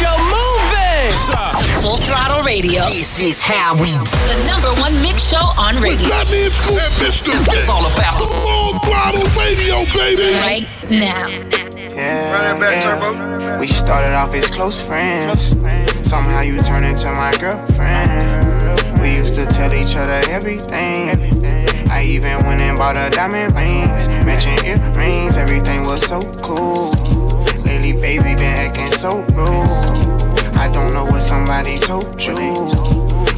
show moving. Full Throttle Radio. This is how we The number one mix show on radio. Let me Scoop and Mr. It's all about the Full Throttle Radio, baby. Right now. Running back, turbo. We started off as close friends. Somehow you turned into my girlfriend. We used to tell each other everything. I even went and bought a diamond rings, matching earrings. Everything was so cool. Lately, baby, been acting so rude. I don't know what somebody told you,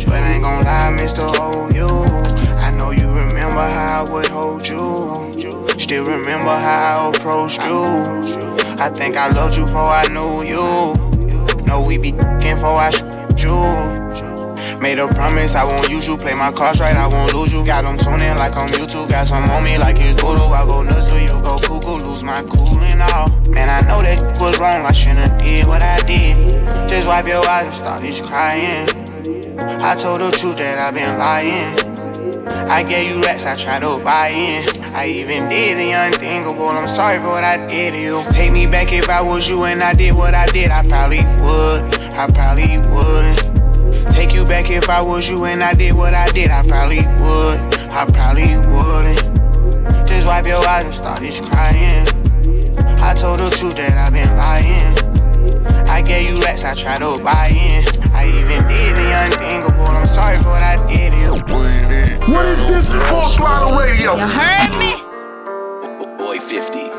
but I ain't gon' lie, Mr. OU. Oh, I know you remember how I would hold you. Still remember how I approached you. I think I loved you before I knew you. Know we be f***ing before I shoot you. Made a promise I won't use you. Play my cards right, I won't lose you. Got them tuning like I'm YouTube. Got some on me like it's voodoo. I go nuts till you go cuckoo. Lose my cool and all. Man, I know that was wrong. I shouldn't did what I did. Just wipe your eyes and started crying. I told the truth that I've been lying. I gave you rats, I tried to buy in. I even did the unthinkable. I'm sorry for what I did to you. Take me back if I was you and I did what I did. I probably would. I probably wouldn't. Take you back if I was you and I did what I did. I probably would. I probably wouldn't. Just wipe your eyes and started crying. I told the truth that I've been lying. I gave you rats, I tried to buy in. I even did the unthinkable. I'm sorry for what I did. What is this Full Throttle Radio? You heard me? Boy 50.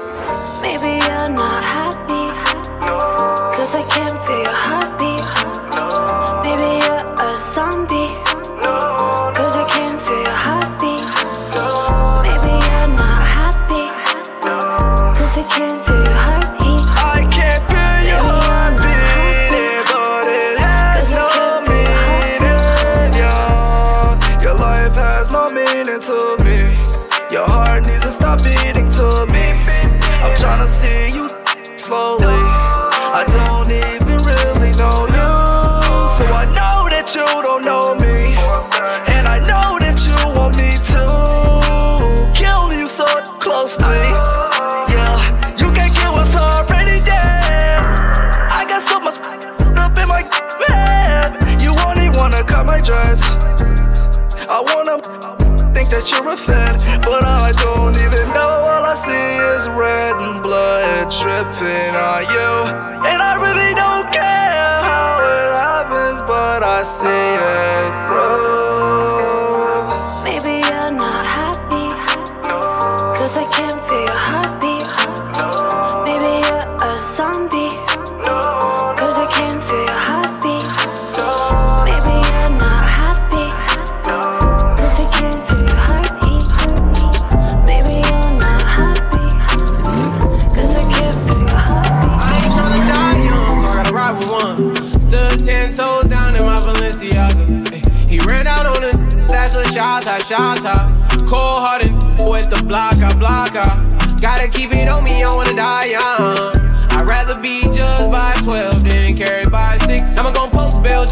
But I grow.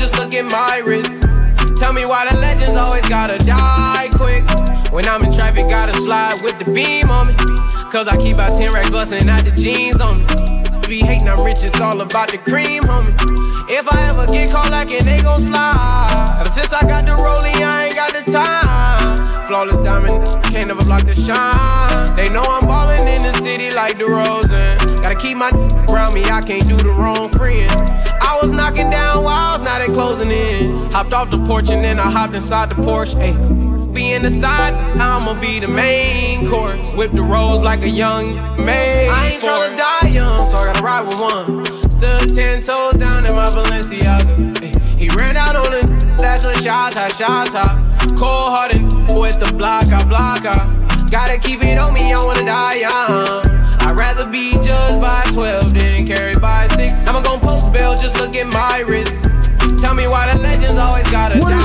Just look at my wrist. Tell me why the legends always gotta die quick. When I'm in traffic, gotta slide with the beam on me. Cause I keep out 10 rack bustin' out the jeans on me. Be hating, I'm rich, it's all about the cream, homie. If I ever get caught like it, they gon' slide. Ever since I got the rollie, I ain't got the time. Flawless diamond, can't never block the shine. They know I'm ballin' in the city like the Rosen. Gotta keep my around me, I can't do the wrong friend. I was knocking down walls, now they closing in. Hopped off the porch and then I hopped inside the Porsche. Ayy. Be in the side, I'ma be the main course. Whip the rolls like a young man. I ain't tryna die young, so I gotta ride with one. Stood ten toes down in my Balenciaga. Ay, He ran out on it, that's a shot, a shot. Cold hearted with the block, I block. I gotta keep it on me, I wanna die young. I'd rather be judged by 12 than carried by 6. I'ma gon' post bail, just look at my wrist. Tell me why the legends always gotta What die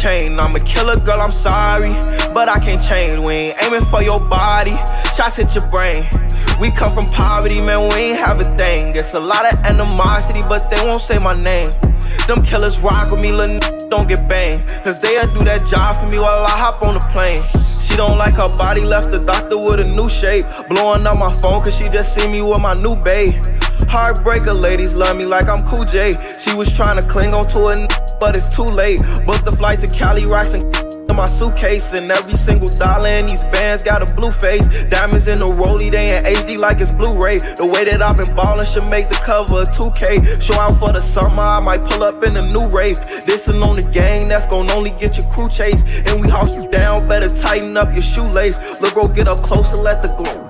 chain, I'm a killer girl, I'm sorry, but I can't change. We ain't aiming for your body, shots hit your brain. We come from poverty, man, we ain't have a thing. It's a lot of animosity, but they won't say my name. Them killers rock with me, little n- don't get banged. Cause they'll do that job for me while I hop on the plane. She don't like her body, left the doctor with a new shape. Blowing up my phone cause she just see me with my new babe. Heartbreaker ladies love me like I'm Cool J. She was trying to cling on to a n- but it's too late. Booked the flight to Cali, rocks and in my suitcase and every single dollar in these bands got a blue face. Diamonds in the rollie, they in HD like it's Blu-ray. The way that I've been ballin' should make the cover of 2K. Show out for the summer, I might pull up in a new rave. This'n on the gang, that's gon' only get your crew chased. And we house you down, better tighten up your shoelace. Look, bro, get up close and let the glow.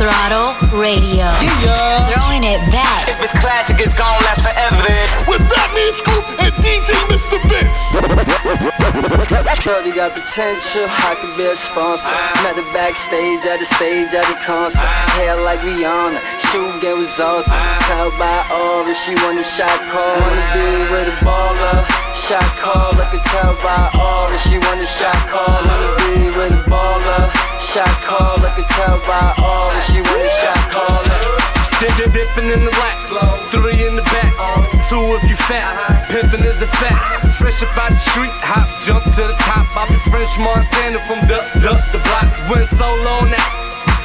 Throttle Radio. Yeah. Throwing it back. If it's classic, it's gon' last forever. With that mean Scoop and DJ Mr. Vince. Shorty got potential, I could be a sponsor. Ah. Met her backstage at the stage at the concert. Ah. Hair like Rihanna, shoe game was awesome. Tell by aura, she want a shot call. Wanna be with a baller, shot call. I can tell by all that she want a shot call. Wanna be with a baller, shot call. I can tell by all that she want a shot call. Dip, dip, dipping in the rack. Three in the back. Two if you fat. Pimpin' is a fact. Fresh up out the street, hop, jump to the top. I be French Montana from the, the, the block. Went solo on that,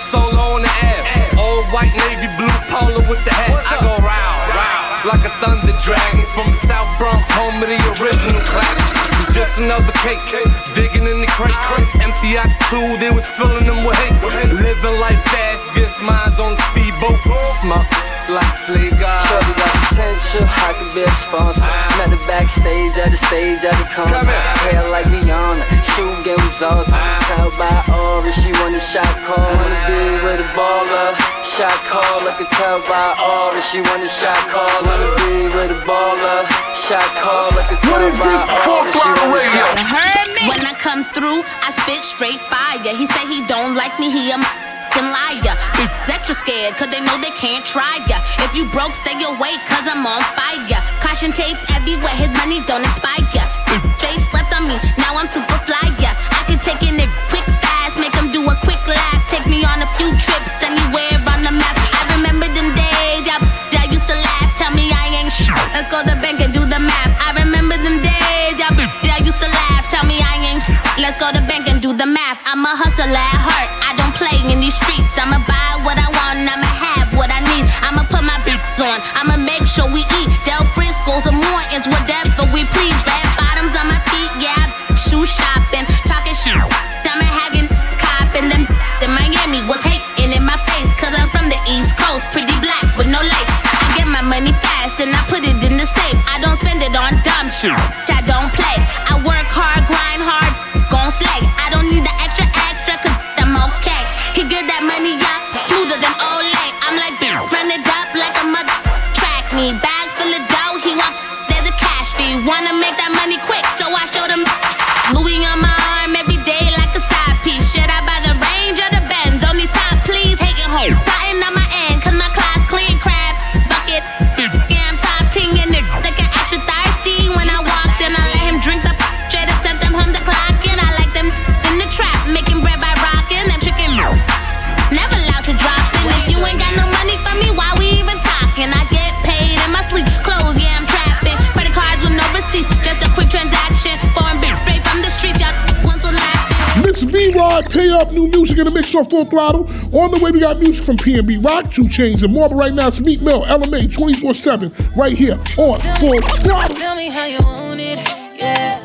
solo on the air. Old white navy blue polo with the hat. I go round, round, like a thunder dragon from the South Bronx, home of the original clappers. Just another case, digging in the crates. Empty out the two, they was filling them with hate. Living life fast, gets mines on the speedboat. Smoke like Slay God. Shorty got potential, I could be a sponsor. Ah. Met her backstage at the stage at the concert. Hair like Rihanna, shoe game was awesome. Ah. Tell by aura, she want a shot call. Wanna ah. be with a baller, shot call. I can tell by aura, she want a shot call. Wanna be with a baller, shot call. I can tell What is by this aura, she want a Radio? shot Heard me? When I come through, I spit straight fire. He say he don't like me, he a fucking liar. Bitch, extra scared, cause they know they can't try ya. If you broke, stay away, cause I'm on fire. Caution tape everywhere, his money don't expire. Bitch, Straight slept on me, now I'm super fly ya. I can take in it quick, fast, make him do a quick lap. Take me on a few trips, anywhere on the. I Let's go to the bank and do the math. I remember them days, y'all, y'all used to laugh, tell me I ain't. Let's go to the bank and do the math. I'm a hustler at heart, I don't play in these streets. I'ma buy what I want, I'ma have what I need. I'ma put my bitch on, I'ma on New music in the mix on Full Throttle. On the way, we got music from PNB Rock, 2 Chainz, and more. But right now, it's Meek Mill, Ella Mai 24 7, right here on Full Throttle. Tell me how you want it, yeah.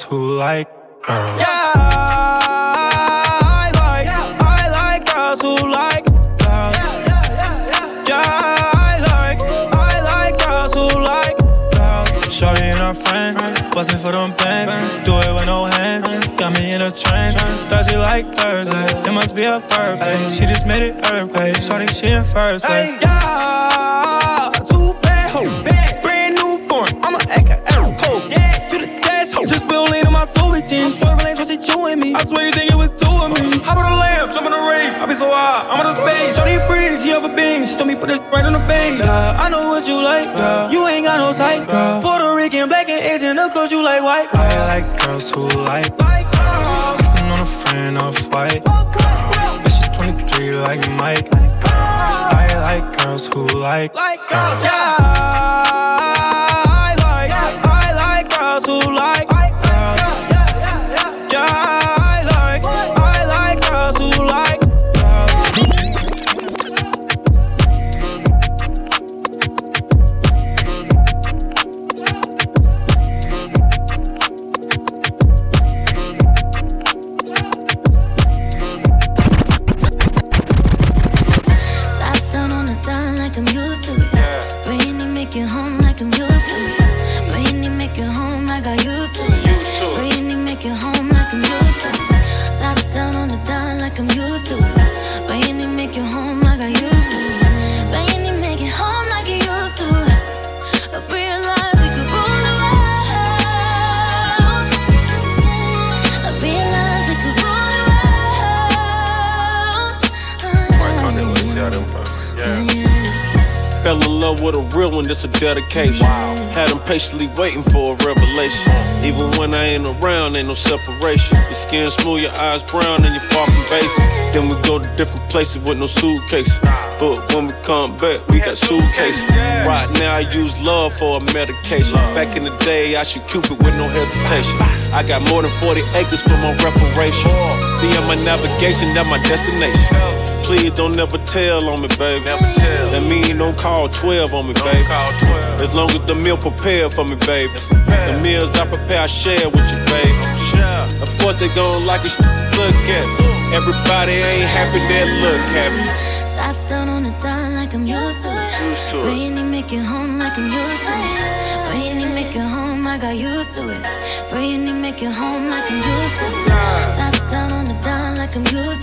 Girls who like girls. Yeah, I like, I like girls who like girls. Yeah, I like, I like girls who like girls. Shorty and her friend, bustin' for them bands. Do it with no hands, got me in a trance. Thursday like Thursday, it must be a birthday. She just made it earthquake. Shorty, she in first place. Yeah, 10. I swear, lanes, what's it you and me? I swear you think it was two of me. Hop on a lamp, jump on a rave. I be so high, I'm on the space. Tony she he over bing. She told me put it right on the page. Girl, I know what you like, girl. You ain't got no type, girl. Puerto Rican, black and Asian, of course you like white. Girl. I like girls who like, like girls. Kissing on a friend of white. But she's 23 like Mike. I like girls who like, like girls. girls. Yeah. Real one, this a dedication. Had them patiently waiting for a revelation. Mm. Even when I ain't around, ain't no separation. Your skin smooth, your eyes brown, and you're far from basic. Then we go to different places with no suitcase. But when we come back, we got suitcases. Right now, I use love for a medication. Back in the day, I should Cupid with no hesitation. I got more than 40 acres for my reparation. Be on my navigation, that my destination. Please don't never tell on me, baby. That mean don't call 12 on me, baby. As long as the meal prepared for me, baby. The meals I prepare, I share with you, baby. Oh, of course they gon' like it, look at it. Everybody ain't happy, they look happy. Top down on the dime like I'm used to it. Brainy make it home like I'm used to it. Brainy make it home like I used to it. Brainy make it home like I'm used to it. Top down on the dime like I'm used to it.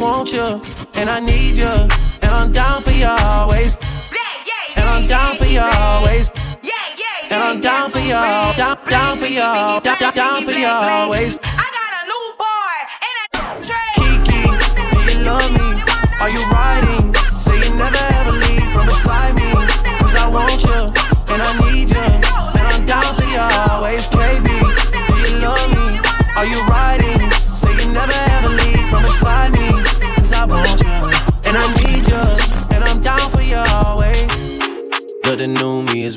Want you, and I need you, and I'm down for you always. And I'm down for you always. And I'm down for you, down, down for you, down, down, down for you always. Kiki, do you love me? Are you riding? Say you never ever leave from beside me. Cause I want you, and I need you,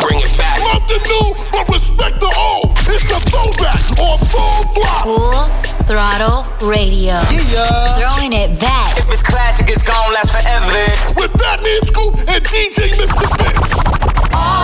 Bring it back. Love the new, but respect the old. It's a throwback on full block. Full Throttle Radio. Yeah. Throwing it back. If it's classic, it's gon' last forever. With that, me and Scoop and DJ Mr. Vince. All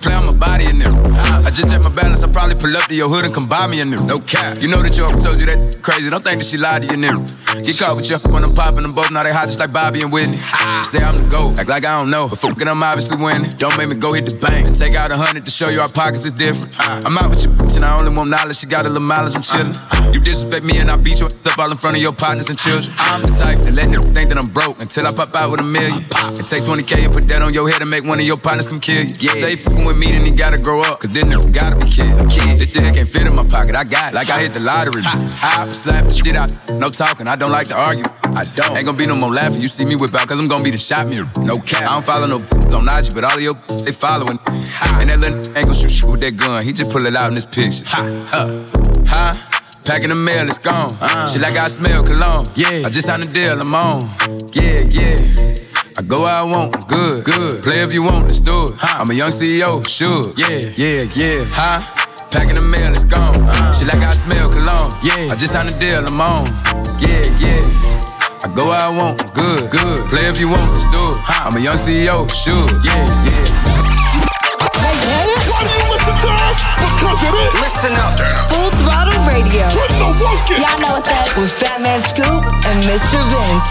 play on my body in them. I just check my balance, I probably pull up to your hood and come buy me a new. No cap. You know that your told you that crazy. Don't think that she lied to you, new. Get caught with you when I'm popping them both. Now they hot just like Bobby and Whitney. Say I'm the GOAT, act like I don't know. But fuck it, I'm obviously winning. Don't make me go hit the bank and take out a hundred to show you our pockets is different. I'm out with your bitch and I only want knowledge. She got a little mileage, I'm chillin'. You disrespect me and I beat you up all in front of your partners and children. I'm the type that let them think that I'm broke until I pop out with a million. And take 20K and put that on your head and make one of your partners come kill you. Yeah. Say fucking with me, then you gotta grow up. Cause then you gotta be kid. kid. This thing can't fit in my pocket, I got it. Like I hit the lottery. I slap the shit out. No talking, I don't like to argue. I don't. Ain't gonna be no more laughing. You see me whip out, cause I'm gonna be the shot mirror. No cap. I don't follow no on IG, but all of your they following. And that little ain't gonna shoot shit with that gun. He just pull it out in this picture. Ha, huh, huh. Packing the mail, it's gone. Uh, she like I smell cologne. Yeah, I just signed a deal, I'm on. Yeah, yeah. I go where I want, good, good. Play if you want, let's do it. Huh. I'm a young CEO, sure. Yeah, yeah, yeah. Huh? Packing the mail, it's gone. Uh, she like I smell cologne. Yeah, I just signed a deal, I'm on. Yeah, yeah. I go where I want, good, good. Play if you want, let's do it. Huh. I'm a young CEO, sure. Yeah, yeah. Hey, yeah. Why do you listen to us? Because it is. Listen up. Full Throttle Radio. Put the work in. Y'all know what's up. With Fat Man Scoop and Mr. Vince.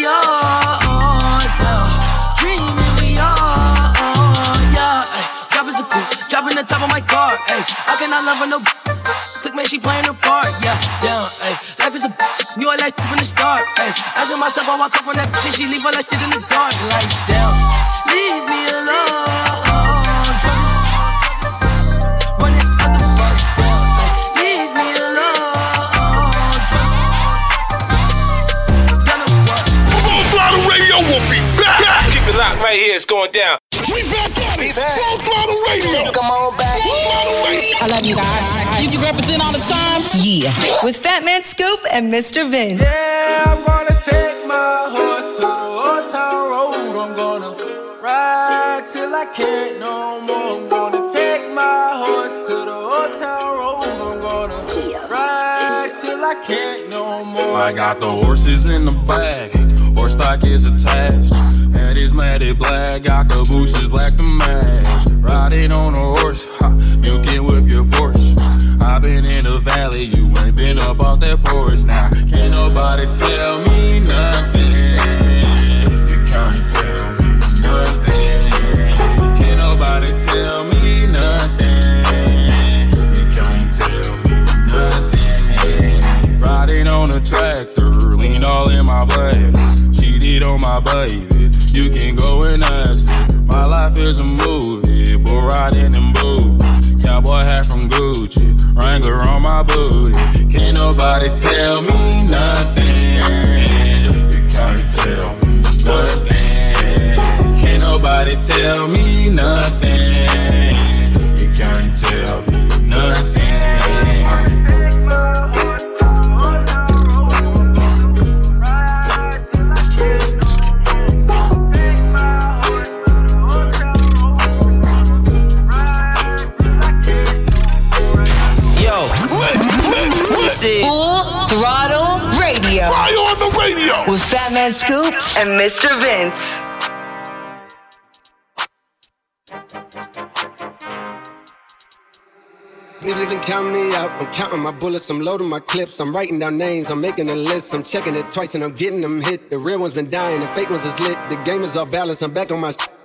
Yeah, oh, dreaming we on. Oh, yeah, ay, some cool, dropping the top of my car. Hey, I cannot love her no. Click man, she playing her part. Yeah, down. Hey, life is a knew all that from the start. Hey, asking myself how I come from that shit. She leave all that shit in the dark. Like down, leave me alone. Right here, it's going down. We back at it. Full Throttle Radio. Come on back. Full Throttle Radio. I love you guys. You, you represent all the time. Yeah. With Fat Man Scoop and Mr. Vince. Yeah, I'm gonna take my horse to the old town road. I'm gonna ride till I can't no more. I'm gonna take my horse to the old town road. I'm gonna ride till I can't no more. I got the horses in the back, horse stock is attached. Is matted black, got the bushes black to match. Riding on a horse, ha, you can whip your Porsche. i been in the valley, you ain't been up off that porch. Now, can't nobody tell me nothing. You can't tell me nothing. Can't nobody tell me nothing. You can't tell me nothing. Riding on a tractor, lean all in my blade. Cheated on my baby. You can go and ask her. My life is a movie, bull riding in boots. Cowboy hat from Gucci, Wrangler on my booty. Can't nobody tell me nothing. You can't tell me nothing. Can't nobody tell me nothing. Scoop and Mr. Vince. Niggas been counting me out. I'm counting my bullets. I'm loading my clips. I'm writing down names. I'm making a list. I'm checking it twice and I'm getting them hit. The real ones been dying. The fake ones is lit. The game is off balance. I'm back on my. Sh-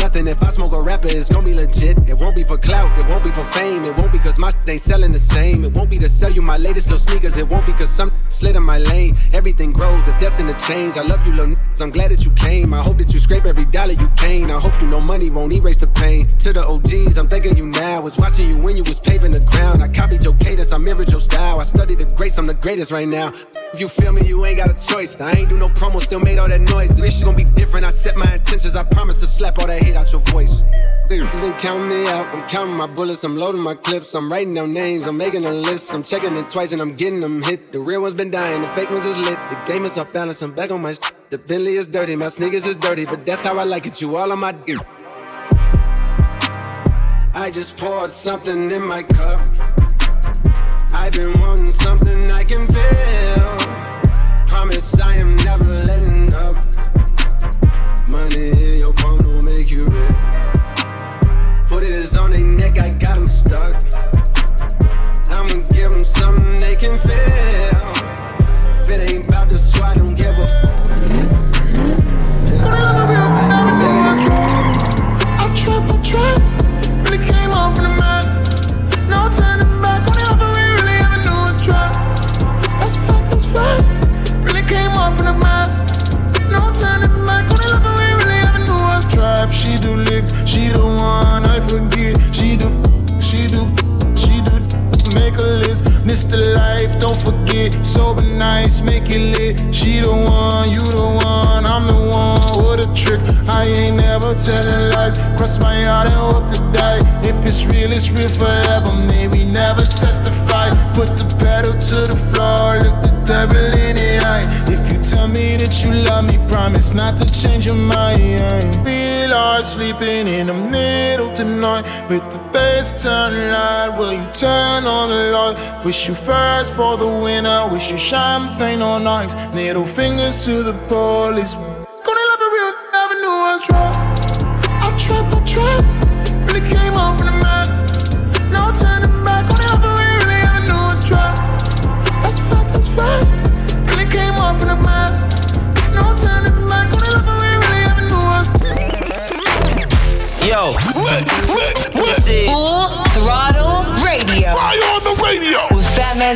nothing. If I smoke a rapper, it's gonna be legit. It won't be for clout, it won't be for fame. It won't be cause my shit ain't selling the same. It won't be to sell you my latest little sneakers. It won't be cause some slid in my lane. Everything grows, it's destined to change. I love you, little. I'm glad that you came. I hope that you scrape every dollar you came. I hope you know money won't erase the pain. To the OGs, I'm thanking you now. Was watching you when you was paving the ground. I copied your cadence, I mirrored your style. I studied the greats, I'm the greatest right now. If you feel me, you ain't got a choice. I ain't do no promo, still made all that noise. This shit gon' be different. I set my intentions. I promise to slap all that hate out your voice. Been counting me out. I'm counting my bullets. I'm loading my clips. I'm writing down names. I'm making a list. I'm checking it twice and I'm getting them hit. The real ones been dying. The fake ones is lit. The game is off balance. I'm back on my. Sh- the Bentley is dirty. My sneakers is dirty, but that's how I like it. You all on my dick. I just poured something in my cup. I've been wanting something I can feel. Promise I am never letting up. Money in your palm will make you rich. Put it is on their neck, I got them stuck. I'ma give them something they can feel. If it ain't about the swat, don't give a nights, make it lit. She the one, you the one, I'm the one. What a trick, I ain't never telling lies. Cross my heart and hope to die. If it's real, it's real forever. Maybe never promise not to change your mind. Feel like sleeping in the middle tonight with the bass turned loud. Will you turn on the light? Wish you fast for the winner. Wish you champagne on ice. Middle fingers to the police. Gonna love it real, never knew I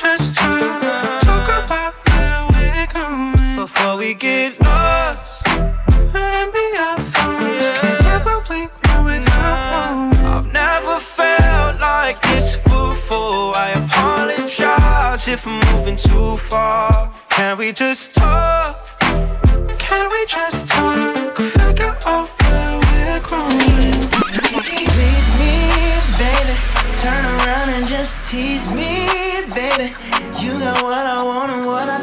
Can we just talk? Talk about where we're going before we get lost. Let me our thoughts. Can't get what we want without knowing. I've never felt like this before. I apologize if I'm moving too far. Can we just talk? Can we just talk? Figure out where we're growing. Please me, baby. Turn around and just tease me, baby. Got what I want and what I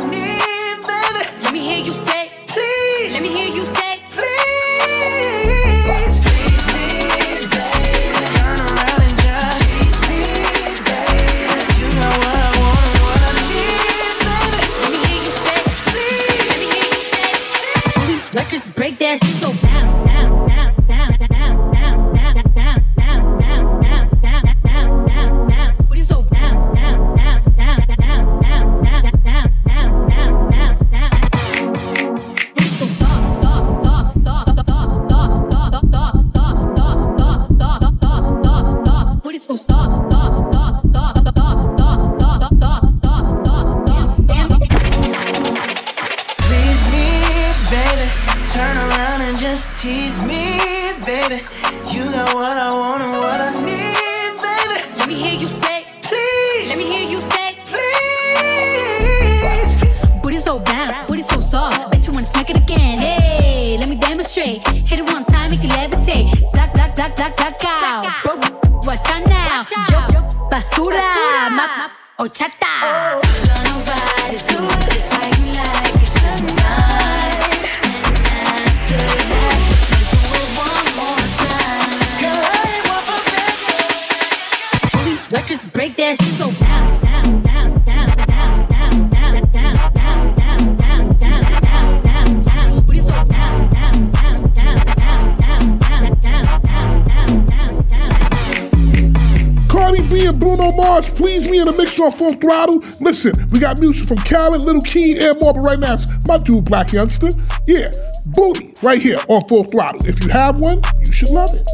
throttle. Listen, we got music from Khaled, Little Keen, and more, but right now it's my dude, Blac Youngsta. Yeah, Booty, right here on full throttle. If you have one, you should love it.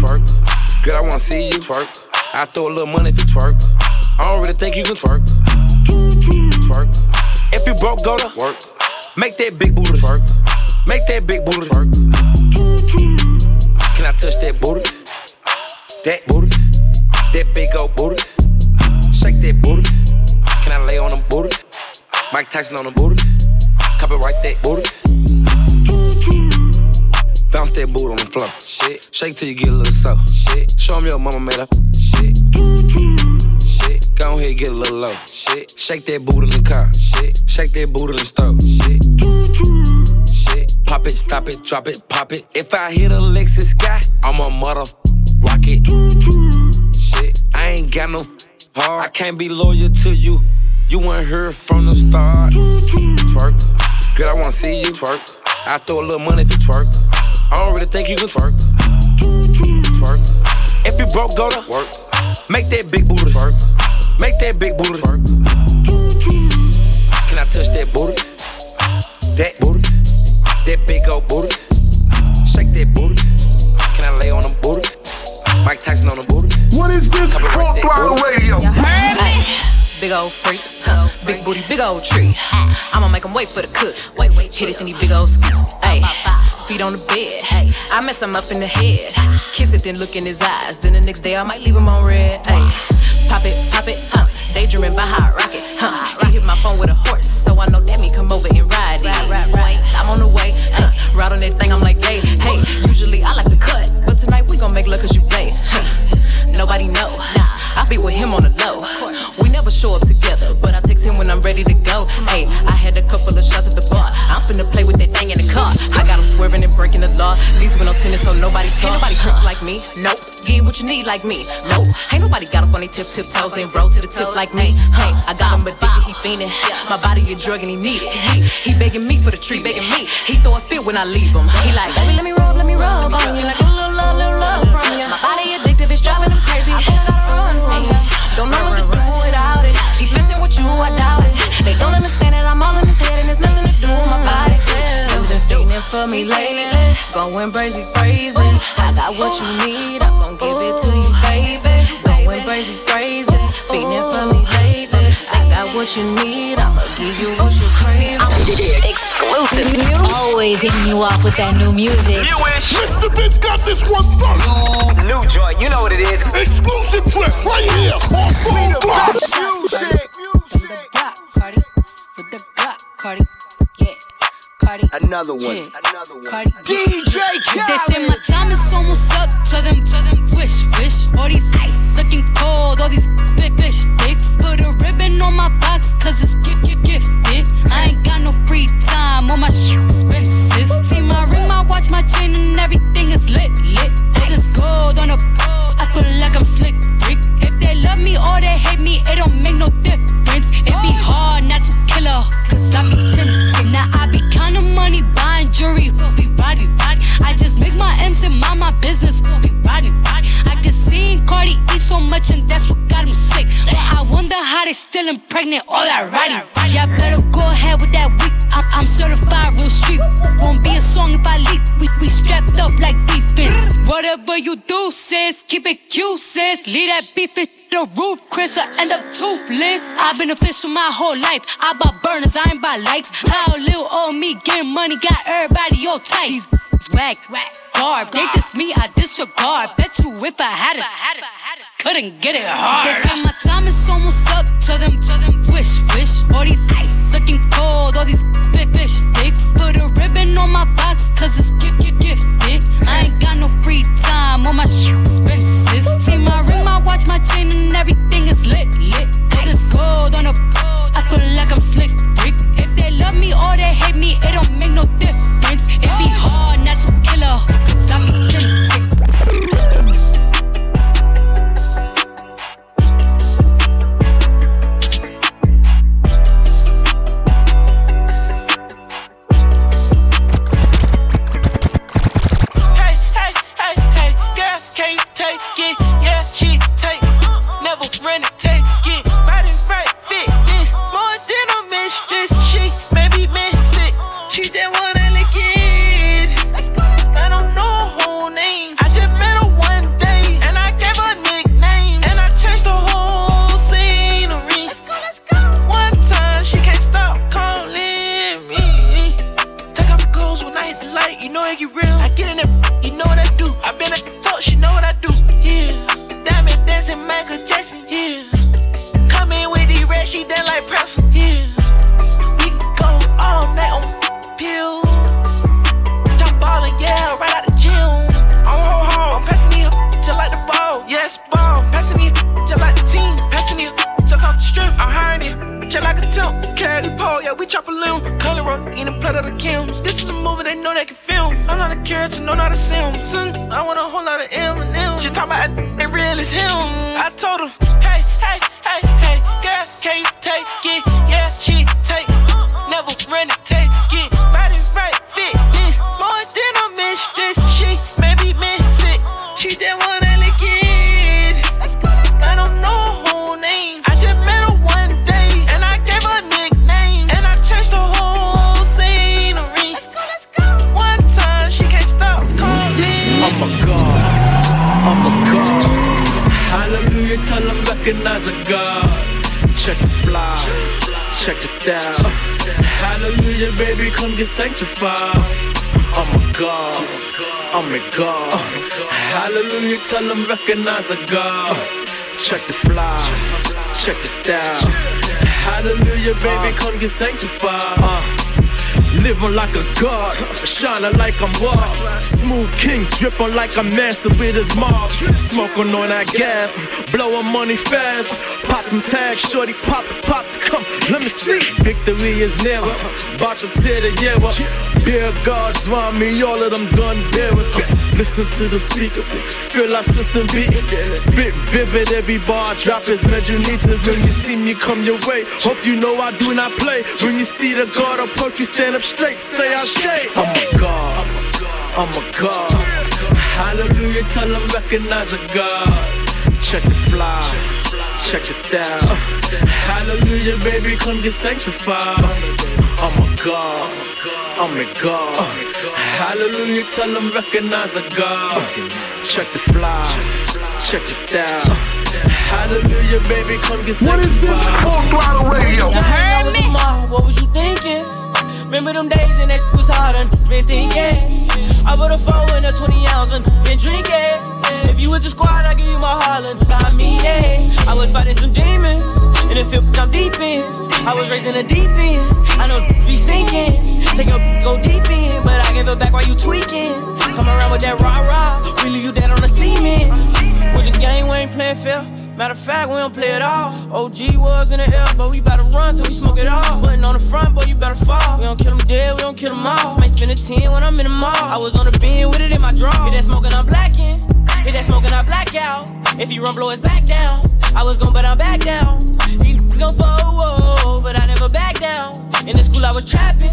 Twerk. Girl, I wanna see you twerk. I throw a little money if you twerk. I don't really think you can twerk. Twerk. If you broke, go to work. Make that big booty twerk. Make that big booty twerk. Can I touch that booty? That booty. That big old booty. Shake that booty. Can I lay on them booty? Mike Tyson on the booty. Copyright that booty. Bounce that boot on the floor. Shit. Shake till you get a little so. Shit. Show me your mama made up. Shit. Shit. Go ahead, get a little low. Shit. Shake that boot in the car. Shit. Shake that boot in the stove. Shit. Shit. Pop it, stop it, drop it, pop it. If I hit a Lexus sky, I'm a mother rocket. Shit. I ain't got no heart. I can't be loyal to you. You weren't here from the start. Twerk. Girl, I wanna see you twerk. I throw a little money you twerk. I don't really think you can twerk. Twerk. If you broke, go to work. Make that big booty twerk. Make that big booty twerk. Can I touch that booty? That booty. That big old booty. Shake that booty. Can I lay on them booty? Mike Tyson on the booty. What is this? Full throttle radio. Ay, Big old freak, huh? big booty, big old tree. I'ma make 'em wait for the cook. Wait, wait, hit it in these big old skis. Ay, feet on the bed. Hey, I mess him up in the head. Kiss it, then look in his eyes. Then the next day I might leave him on red. Ay, pop it, pop it, huh? Daydreaming by hot rocket, huh? He hit my phone with a horse, so I know that me come over and ride it. Right, right, right. I'm on the way, huh? Ride on that thing, I'm like, hey, hey. Usually I like to cut, but tonight we gon' make love 'cause you play. Huh. Nobody know. I be with him on the low. We never show up together, but I text him when I'm ready to go. Hey, I had a couple of shots at the bar. I'm finna play with that thing in the car. I got him swerving and breaking the law. Least when I'm sinning, so nobody saw. Ain't nobody trick like me. Nope. Get what you need like me. Nope. Ain't nobody got up on their tip tip toes and roll to the tip like me. Hey, I got him addicted, he fiending. My body a drug and he need it. He, he begging me for the treat, begging me. He throw a fit when I leave him. He like, baby, let me rub, let me rub on you. Like a little love, little love from you. My body addictive, it's driving. I. Don't know what to do without it. Messing with you, I doubt it. They don't understand that I'm all in his head and there's nothing to do with my body. For me lately, going crazy, crazy. I got what you need, I'm gon' give it to you, baby. Going crazy, crazy, feeding for me lately. I got what you need, I'ma give you what you crave. Exclusive. Always hitting you off with that new music. Mr. Vince got this one first. New joint, you know what it is. Exclusive trip right here on full throttle. Another one. Another one. DJ They say my time is almost up. Tell them, tell them, wish, wish. All these ice looking cold, all these whole life. I bought burners, I ain't buy lights. How little old me getting money got everybody all tight. These whack, garb. They diss me, I disregard. Bet you if I had it, couldn't get it hard. They say my time is almost up. Tell them, tell them, wish, wish. All these ice looking cold, all these big fish dicks. Put a ribbon on my box, cause it's gift, gift, gifted. I ain't got no free time, all my shit expensive. See my ring, my watch, my chain, and everything is lit, lit. All this gold on a like I'm slick, style. Hallelujah, baby, come get sanctified. I'm a god, I'm a god. Hallelujah, tell them recognize a God. Check the fly, check the style. Hallelujah, baby, come get sanctified. Living like a god, shining like I'm wild. Smooth king, dripping like a master with his mob. Smoking on that gas, blowing money fast. Pop them tags, shorty pop the pop to come. Let me see. Victory is never, about to tear the year up. Beer guards round me, all of them gun bearers. Listen to the speaker, feel our system beat. Spit vivid, every bar I drop is to. When you see me come your way, hope you know I do not play. When you see the guard approach, you stand up straight, say I shade. I'm a god, I'm a god. Hallelujah, tell them recognize a God. Check the fly, check the style. Hallelujah, baby, come get sanctified. I'm a god, I'm a god. Hallelujah, tell them recognize a God. Check the fly, check the style. Hallelujah, baby, come get sanctified. What is this? Full throttle radio. You heard me? What was you thinking? Remember them days and that was hard and been thinking. I put a four in a 20 ounce and been drinking. If you was the squad, I give you my heart and buy me, yeah. I was fighting some demons in the field, I'm deep in. I was raised in the deep end. I know be sinking. Take a go deep in, but I give it back while you tweaking. Come around with that rah rah, we leave you dead on the cement. With the game, we ain't playing fair. Matter of fact, we don't play at all. OG was in the air, but we to run till we smoke it all. Putting on the front, boy, you better fall. We don't kill them dead, we don't kill them all. Might spend a 10 when I'm in the mall. I was on the beam with it in my draw. Hit that smoking, I'm blacking. Hit that smoking, I black out. If he run, blow his back down. I was gon' but I'm back down. He gon' fall, but I never back down. In the school, I was trapping.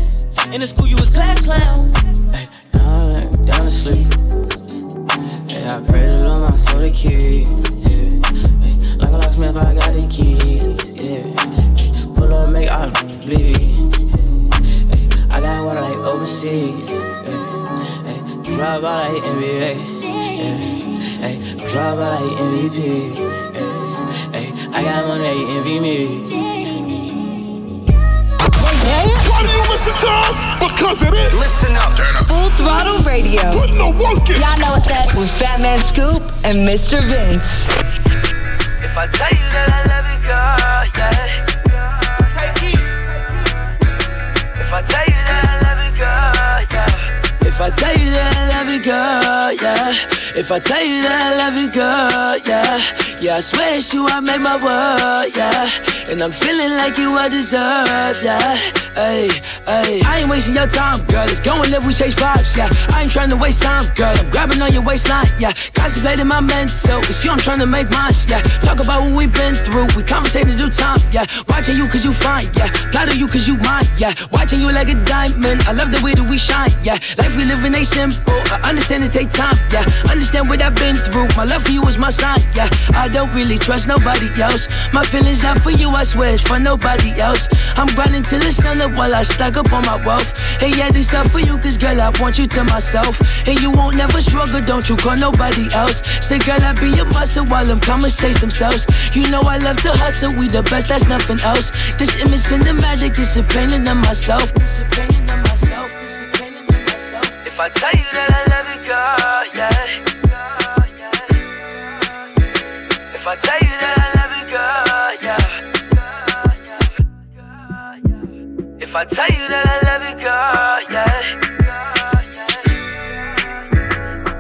In the school, you was class clown. Hey, down, down to sleep. Hey, I pray to Lord my soul to keep. Yeah. Like a locksmith, I got the keys. Yeah. Pull up, make I bleed. Hey, I got water like overseas. Hey, hey, drive by like NBA. Yeah. Hey, drive by like MVP. Hey, I got money, they envy me. Why do you listen to us? Because it is. Listen up. Full Throttle Radio. Put no work in. Y'all know what's up. With Fat Man Scoop and Mr. Vince. If I tell you that I love you, girl, yeah. Take it. If I tell you that I love you, girl, yeah. If I tell you that I love you, girl, yeah. If I tell you that I love you, girl, yeah. Yeah, I swear it's you, I made my world, yeah. And I'm feeling like you I deserve, yeah. Hey, hey. I ain't wasting your time, girl. Let's go and live, we chase vibes, yeah. I ain't trying to waste time, girl. I'm grabbing on your waistline, yeah. Contemplating my mental. It's you I'm trying to make mine, yeah. Talk about what we've been through. We conversating do time, yeah. Watching you cause you fine, yeah. Plotting you cause you mine, yeah. Watching you like a diamond. I love the way that we shine, yeah. Life we live in ain't simple. I understand it take time, yeah. What I've been through. My love for you is my sign, yeah. I don't really trust nobody else. My feelings out for you, I swear it's for nobody else. I'm grinding till the sun up while I stack up on my wealth. Hey, yeah, this out for you, cause girl, I want you to myself. And you won't never struggle, don't you call nobody else. Say, girl, I be a muscle while them commas chase themselves. You know I love to hustle, we the best, that's nothing else. This image cinematic, this a painting of myself. This a painting of myself, this a painting of myself. If I tell you that I If I tell you that I love you, girl, yeah.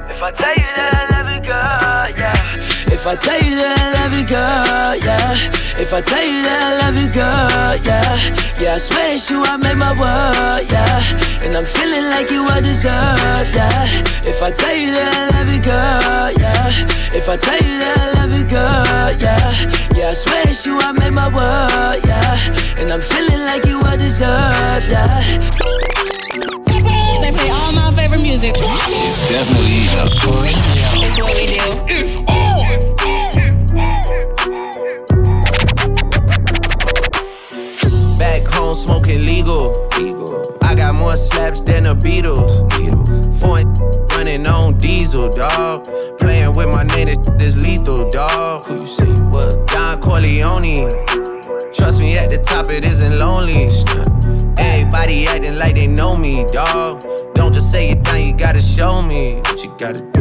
If I tell you that I love you, girl, yeah. If I tell you that I love you, girl, yeah. If I tell you that I love you, girl, yeah. Yeah, I swear it's you, I made my world, yeah. And I'm feeling like you I deserve, yeah. If I tell you that I love you, girl, yeah. If I tell you that I love you, girl, yeah. Yeah, I swear it's you, I made my world, yeah. And I'm feeling like you I deserve, yeah. They play all my favorite music. It's definitely the radio. It's what we do. It's Home smoking legal. I got more slaps than the Beatles. Foreign running on diesel, dog. Playing with my name, this lethal, dog. Who you see? What? Don Corleone. Trust me, at the top it isn't lonely. Everybody acting like they know me, dog. Don't just say it down, you gotta show me what you gotta do.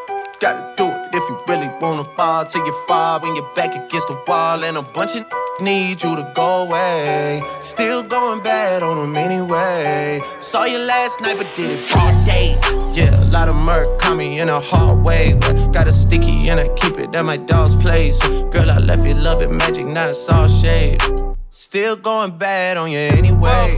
gotta do it. If you really wanna fall till you fall when you're back against the wall and a bunch of need you to go away. Still going bad on them anyway. Saw you last night, but did it all day. Yeah, a lot of murk caught me in a hard way. But got a sticky and I keep it at my dog's place. Girl, I left you loving magic, not all shade. Still going bad on you anyway.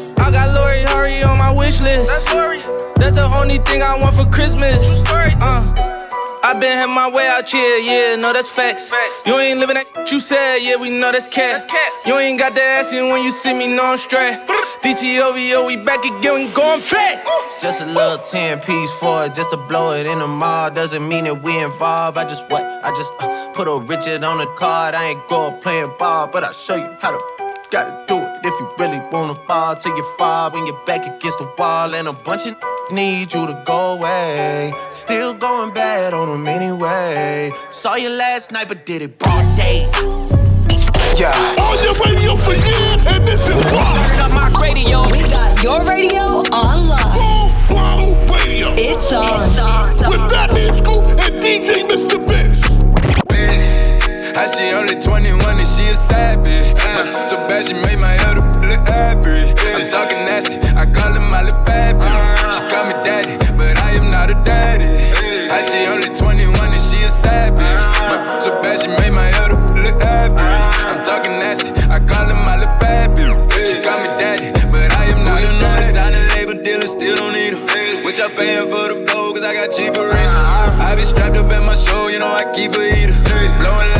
I got Lori Harvey on my wish list. That's, Lori. That's the only thing I want for Christmas. Uh. I been had my way out here, yeah, no, that's facts. facts. You ain't living that you said, yeah, we know that's cat. You ain't got the ass in when you see me, no, I'm straight. DTOVO, we back again, we going back. It's just a little 10 piece for it, just to blow it in the mall. Doesn't mean that we involved. I just what? I just uh, put a Richard on the card. I ain't go playing ball, but I'll show you how to gotta do it. If you really wanna fall till you fall when you're back against the wall and a bunch of need you to go away. Still going bad on them anyway. Saw you last night, but did it broad day. Yeah. On your radio for years, and this is why. Turn up my radio. We got your radio online. Full throttle radio. It's on. With Fat Man Scoop and DJ Mr. Vince. How she only 21 and she a savage. Uh, so bad she made my talking nasty. I call him my Bad bitch. She call me daddy, but I am not a daddy. I she only 21 and she a sad bitch. My so bad she made my other look happy. I'm talking nasty. I call him my Bad bitch. She call me daddy, but I am not Ooh, a daddy. Sign a label dealer, still don't need em. What y'all paying for the gold? Cause I got cheaper rings. I be strapped up at my show, you know I keep a heater. Blowing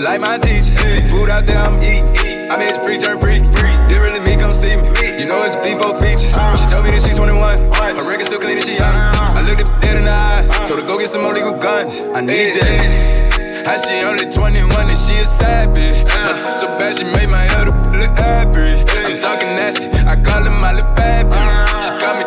Like my teachers. Food out there, I'm eat. I made free turn free. Didn't really me come see me. You know it's a FIFO feature. She told me that she's 21. Her record still clean and she young. I looked at dead in the eye. Told her go get some more legal guns. I need that. How she only 21 and she a savage. So bad she made my other look average. I'm talking nasty. I call her my little baby. She call me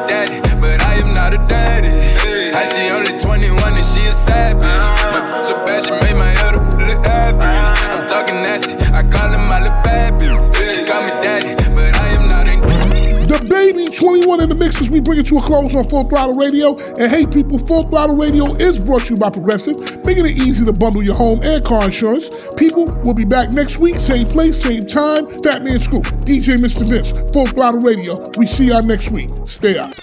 21 in the mix as we bring it to a close on Full Throttle Radio. And hey, people, Full Throttle Radio is brought to you by Progressive, making it easy to bundle your home and car insurance. People, we'll be back next week, same place, same time. Fat Man Scoop, DJ Mr. Vince, Full Throttle Radio. We see y'all next week. Stay out.